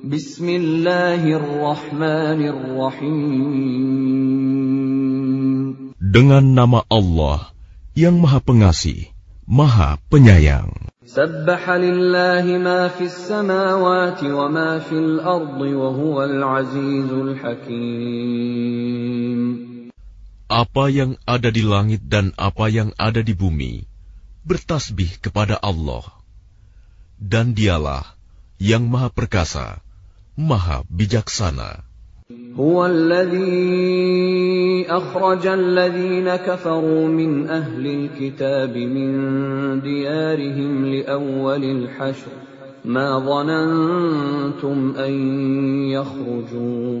Bismillahirrahmanirrahim. Dengan nama Allah yang Maha Pengasih, Maha Penyayang. Apa yang ada di langit dan apa yang ada di bumi bertasbih kepada Allah. Dan dialah yang maha perkasa, maha bijaksana. هو الذي أخرج الذين كفروا من أهل الكتاب من ديارهم لأول الحشر ما ظننتم أن يخرجوا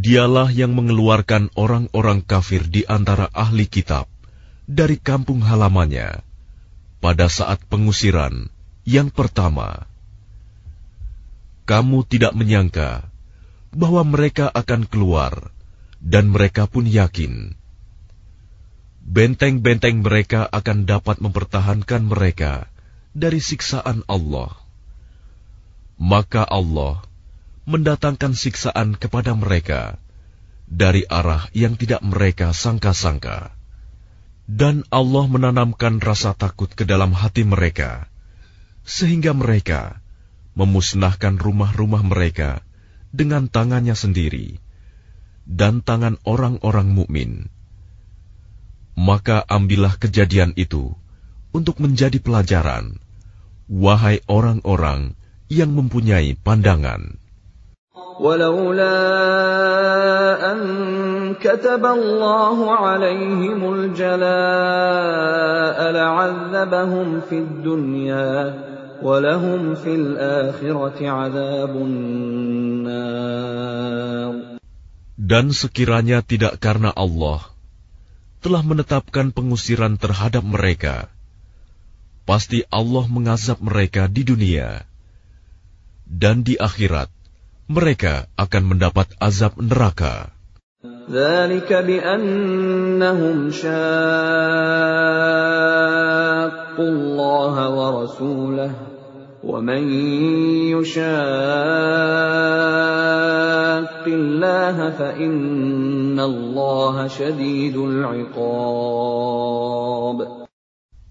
Dialah yang mengeluarkan orang-orang kafir di antara ahli kitab dari kampung halamannya pada saat pengusiran yang pertama. Kamu tidak menyangka bahwa mereka akan keluar, dan mereka pun yakin benteng-benteng mereka akan dapat mempertahankan mereka dari siksaan Allah. Maka Allah mendatangkan siksaan kepada mereka dari arah yang tidak mereka sangka-sangka. Dan Allah menanamkan rasa takut ke dalam hati mereka, sehingga mereka memusnahkan rumah-rumah mereka dengan tangannya sendiri dan tangan orang-orang mukmin. Maka ambillah kejadian itu untuk menjadi pelajaran, wahai orang-orang yang mempunyai pandangan. ولولا أن كتب الله عليهم الجلاء لعذبهم في الدنيا ولهم في الآخرة عذاب النار Dan sekiranya tidak karena Allah telah menetapkan pengusiran terhadap mereka, pasti Allah mengazab mereka di dunia dan di akhirat mereka akan mendapat azab neraka.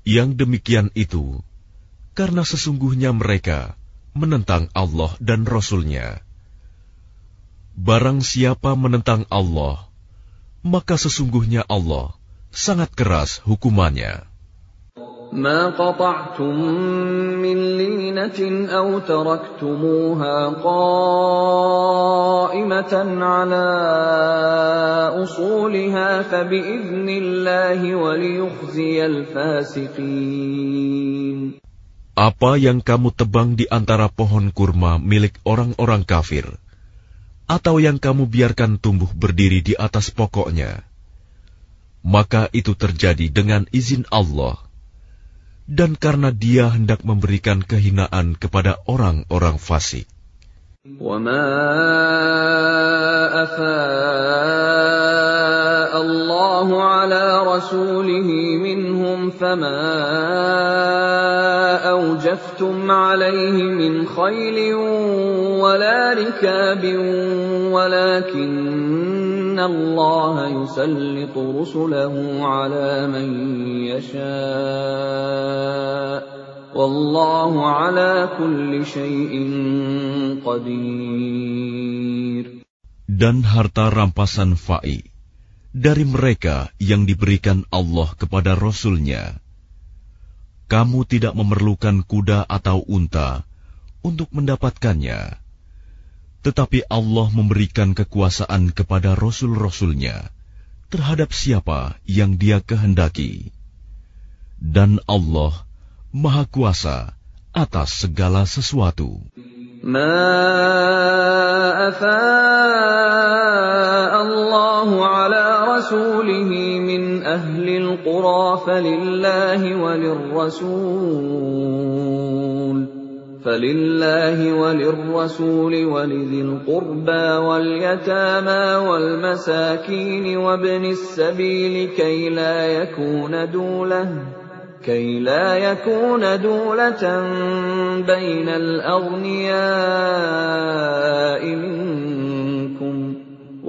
Yang demikian itu karena sesungguhnya mereka menentang Allah dan Rasulnya. nya Barang siapa menentang Allah, maka sesungguhnya Allah sangat keras hukumannya. ما قطعتم من لينة أو تركتموها قائمة على أصولها فبإذن الله وليخزي الفاسقين Apa yang kamu tebang di antara pohon kurma milik orang-orang kafir, atau yang kamu biarkan tumbuh berdiri di atas pokoknya, maka itu terjadi dengan izin Allah, dan karena Dia hendak memberikan kehinaan kepada orang-orang fasik. Allah أوجفتم عليه من خيل ولا ركاب ولكن الله يسلط رسله على من يشاء والله على كل شيء قدير Dan harta rampasan fa'i dari mereka yang diberikan Allah kepada Rasulnya. kamu tidak memerlukan kuda atau unta untuk mendapatkannya. Tetapi Allah memberikan kekuasaan kepada rasul-rasulnya terhadap siapa yang dia kehendaki. Dan Allah Maha Kuasa atas segala sesuatu. Ala رسوله من أهل القرى فلله وللرسول ولذي القربى واليتامى والمساكين وابن السبيل كي لا يكون دولة كي لا يكون دولة بين الأغنياء منكم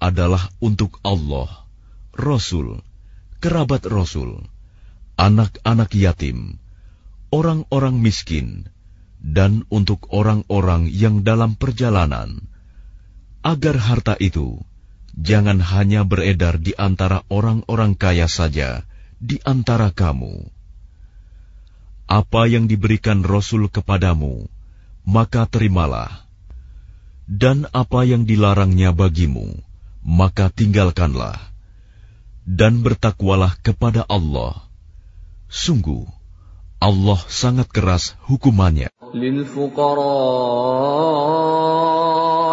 adalah untuk Allah, Rasul, kerabat Rasul, anak-anak yatim, orang-orang miskin, dan untuk orang-orang yang dalam perjalanan, agar harta itu jangan hanya beredar di antara orang-orang kaya saja di antara kamu apa yang diberikan Rasul kepadamu, maka terimalah. Dan apa yang dilarangnya bagimu, maka tinggalkanlah. Dan bertakwalah kepada Allah. Sungguh, Allah sangat keras hukumannya.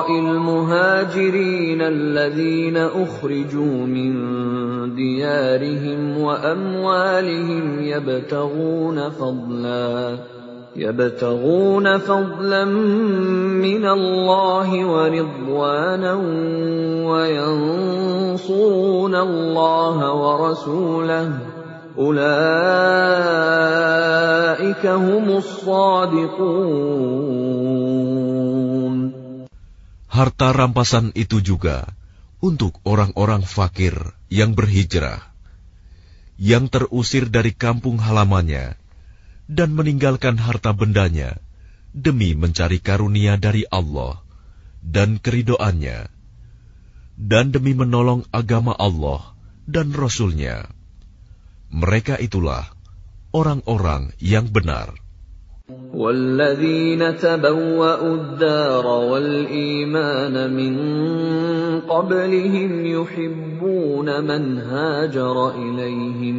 المهاجرين الذين أخرجوا من ديارهم وأموالهم يبتغون فضلا يبتغون فضلا من الله ورضوانا وينصرون الله ورسوله أولئك هم الصادقون Harta rampasan itu juga untuk orang-orang fakir yang berhijrah, yang terusir dari kampung halamannya, dan meninggalkan harta bendanya demi mencari karunia dari Allah dan keridoannya, dan demi menolong agama Allah dan Rasulnya. Mereka itulah orang-orang yang benar. والذين تبوأوا الدار والإيمان من قبلهم يحبون من هاجر إليهم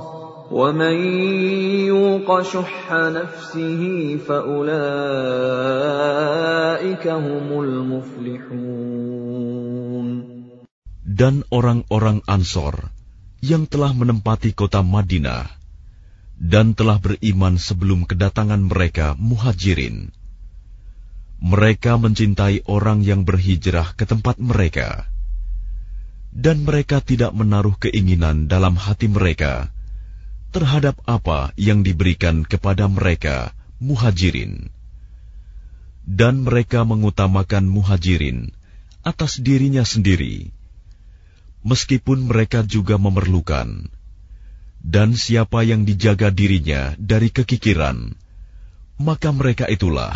ومن يوق شح نفسه فأولئك هم المفلحون Dan orang-orang Ansor yang telah menempati kota Madinah dan telah beriman sebelum kedatangan mereka muhajirin mereka mencintai orang yang berhijrah ke tempat mereka, dan mereka tidak menaruh keinginan dalam hati mereka terhadap apa yang diberikan kepada mereka, muhajirin, dan mereka mengutamakan muhajirin atas dirinya sendiri, meskipun mereka juga memerlukan. Dan siapa yang dijaga dirinya dari kekikiran, maka mereka itulah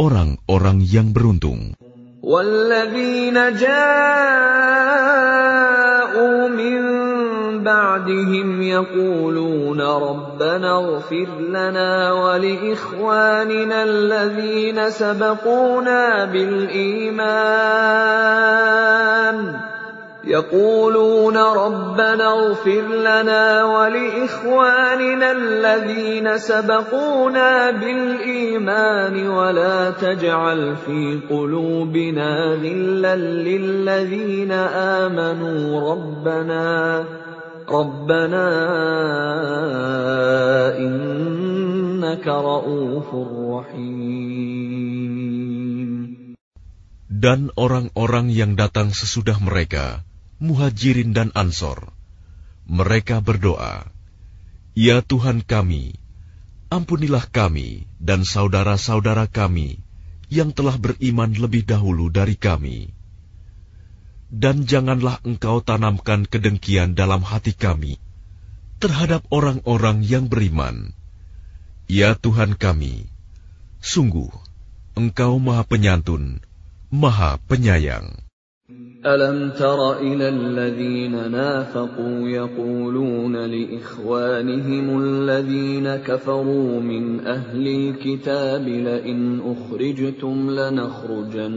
orang-orang yang beruntung. والذين جاءوا من بعدهم يقولون ربنا اغفر لنا ولإخواننا الذين سبقونا بالإيمان. يقولون ربنا اغفر لنا ولإخواننا الذين سبقونا بالإيمان. ولا تجعل في قلوبنا غلا للذين آمنوا. ربنا Rabbana innaka ra'ufur rahim. Dan orang-orang yang datang sesudah mereka, muhajirin dan ansor, mereka berdoa, Ya Tuhan kami, ampunilah kami dan saudara-saudara kami yang telah beriman lebih dahulu dari kami Dan janganlah engkau tanamkan kedengkian dalam hati kami terhadap orang-orang yang beriman. Ya Tuhan kami, sungguh Engkau Maha Penyantun, Maha Penyayang. ألم تر إلى الذين نافقوا يقولون لإخوانهم الذين كفروا من أهل الكتاب لئن أخرجتم لنخرجن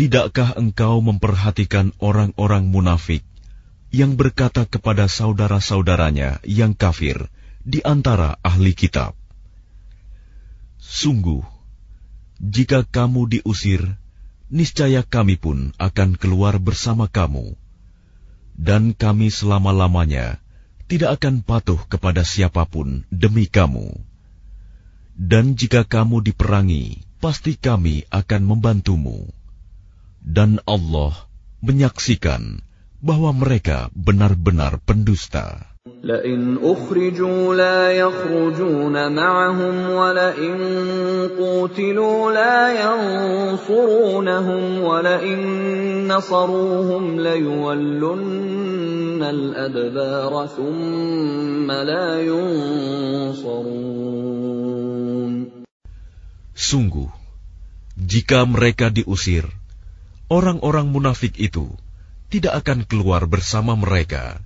Tidakkah engkau memperhatikan orang-orang munafik yang berkata kepada saudara-saudaranya yang kafir di antara ahli kitab? Sungguh, jika kamu diusir niscaya kami pun akan keluar bersama kamu, dan kami selama-lamanya tidak akan patuh kepada siapa pun demi kamu. Dan jika kamu diperangi, pasti kami akan membantumu Dan Allah menyaksikan bahwa mereka benar-benar pendusta. لئن أخرجوا لا يخرجون معهم ولئن قوتلوا لا ينصرونهم ولئن نصروهم ليولن الأدبار ثم لا ينصرون Sungguh, jika mereka diusir, orang-orang munafik itu tidak akan keluar bersama mereka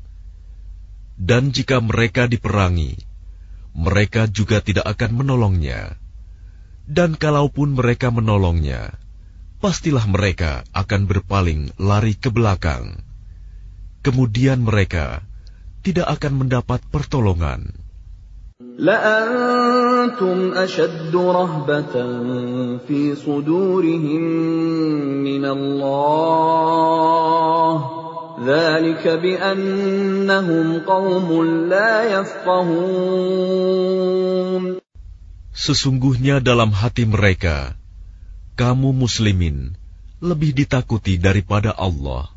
dan jika mereka diperangi, mereka juga tidak akan menolongnya. Dan kalaupun mereka menolongnya, pastilah mereka akan berpaling lari ke belakang. Kemudian mereka tidak akan mendapat pertolongan. لأنتم أشد رهبة في صدورهم من الله ذلك بأنهم قوم لا يفقهون Sesungguhnya dalam hati mereka, kamu muslimin lebih ditakuti daripada Allah.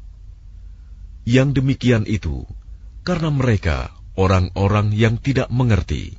Yang demikian itu, karena mereka orang-orang yang tidak mengerti.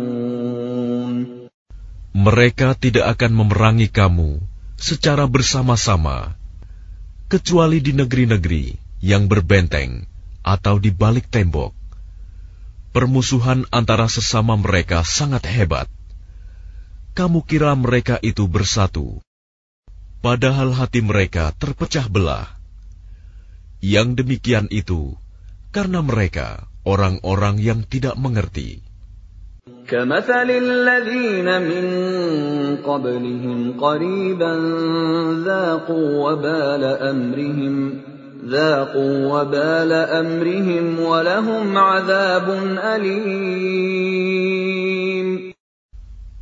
Mereka tidak akan memerangi kamu secara bersama-sama, kecuali di negeri-negeri yang berbenteng atau di balik tembok. Permusuhan antara sesama mereka sangat hebat. Kamu kira mereka itu bersatu, padahal hati mereka terpecah belah. Yang demikian itu karena mereka orang-orang yang tidak mengerti. كمثل الذين من قبلهم قريبا ذاقوا وبال أمرهم ذاقوا وبال أمرهم ولهم عذاب أليم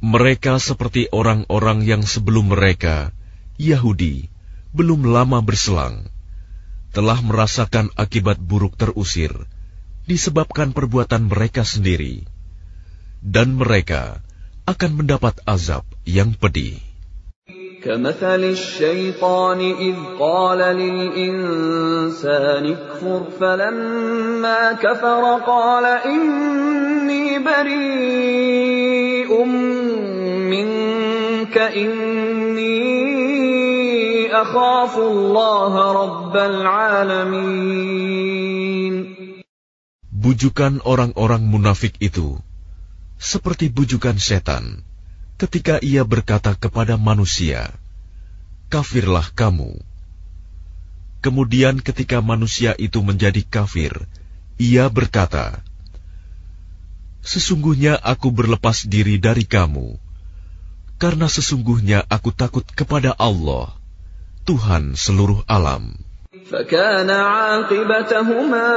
Mereka seperti orang-orang yang sebelum mereka, Yahudi, belum lama berselang, telah merasakan akibat buruk terusir disebabkan perbuatan mereka sendiri dan mereka akan mendapat azab yang pedih. كمثل الشيطان إذ قال للإنسان اكفر فلما كفر قال إني بريء منك إني أخاف الله رب العالمين Bujukan orang-orang munafik itu seperti bujukan setan ketika ia berkata kepada manusia, "Kafirlah kamu." Kemudian, ketika manusia itu menjadi kafir, ia berkata, "Sesungguhnya aku berlepas diri dari kamu, karena sesungguhnya aku takut kepada Allah, Tuhan seluruh alam." فكان عاقبتهما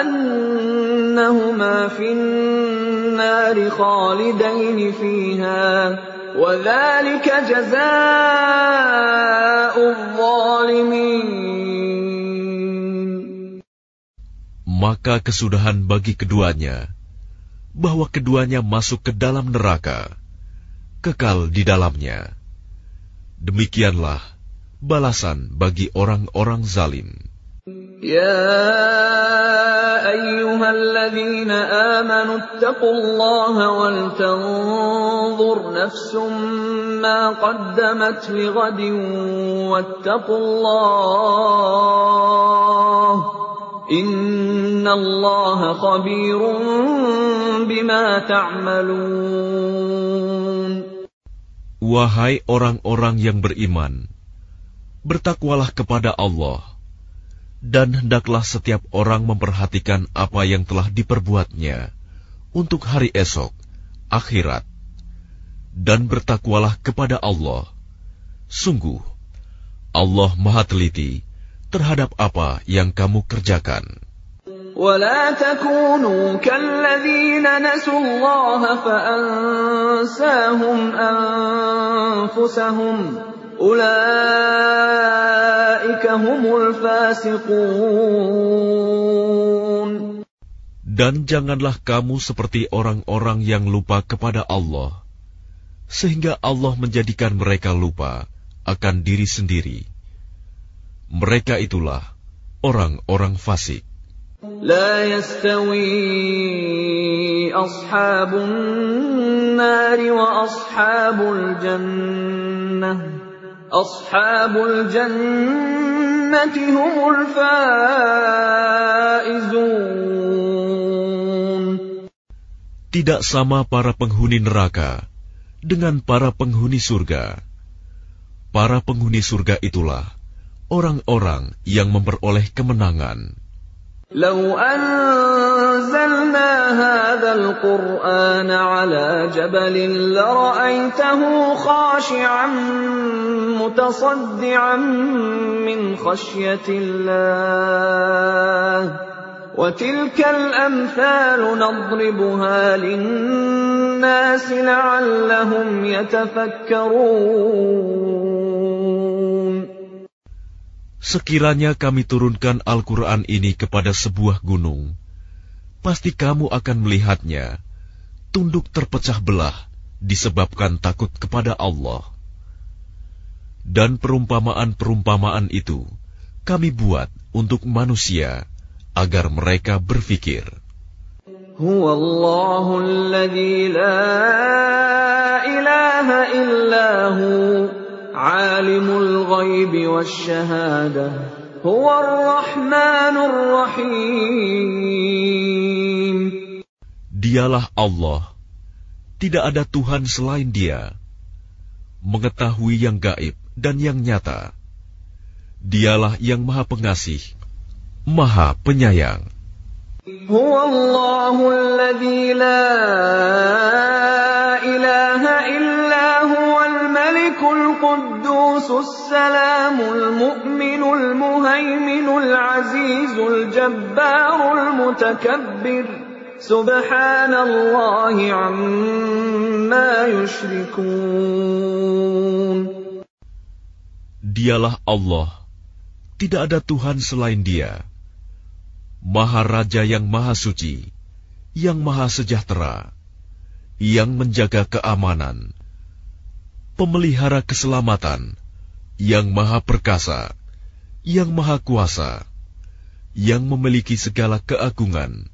أنهما في النار خالدين فيها وذلك جزاء الظالمين Maka kesudahan bagi keduanya, bahwa keduanya masuk ke dalam neraka, kekal di dalamnya. Demikianlah balasan bagi orang-orang zalim. يا أيها الذين آمنوا اتقوا الله ولتنظر نفس ما قدمت لغد واتقوا الله إن الله خبير بما تعملون Wahai orang-orang yang beriman, bertakwalah kepada Allah, dan hendaklah setiap orang memperhatikan apa yang telah diperbuatnya untuk hari esok, akhirat, dan bertakwalah kepada Allah. Sungguh, Allah Maha Teliti terhadap apa yang kamu kerjakan. ولا تكونوا كالذين نسوا الله فأنساهم أنفسهم أولئك هم الفاسقون Dan janganlah kamu seperti orang-orang yang lupa kepada Allah, sehingga Allah menjadikan mereka lupa akan diri sendiri. Mereka itulah orang-orang fasik. لا يستوي أصحاب النار وأصحاب الجنة tidak sama para penghuni neraka dengan para penghuni surga. Para penghuni surga itulah orang-orang yang memperoleh kemenangan. أنزلنا هذا القرآن على جبل لرأيته خاشعا متصدعا من خشية الله وتلك الأمثال نضربها للناس لعلهم يتفكرون. Sekiranya kami turunkan Al-Quran ini kepada sebuah gunung, pasti kamu akan melihatnya tunduk terpecah belah disebabkan takut kepada Allah. Dan perumpamaan-perumpamaan itu kami buat untuk manusia agar mereka berfikir. هو الله الذي لا إله إلا هو عالم الغيب والشهادة هو الرحمن الرحيم Dialah Allah, tidak ada Tuhan selain Dia, mengetahui yang gaib dan yang nyata. Dialah yang Maha Pengasih, Maha Penyayang. هو الله الذي لا إله إلا هو الملك القدوس السلام المؤمن المهيمن العزيز الجبار المتكبر Amma. Dialah Allah. Tidak ada Tuhan selain Dia. Maha Raja yang Maha Suci, yang Maha Sejahtera, yang menjaga keamanan, pemelihara keselamatan, yang Maha Perkasa, yang Maha Kuasa, yang memiliki segala keagungan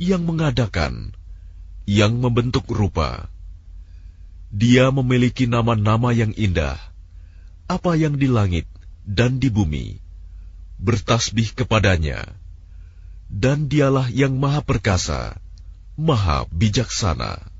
yang mengadakan, yang membentuk rupa. Dia memiliki nama-nama yang indah, apa yang di langit dan di bumi, bertasbih kepadanya. Dan dialah yang maha perkasa, maha bijaksana.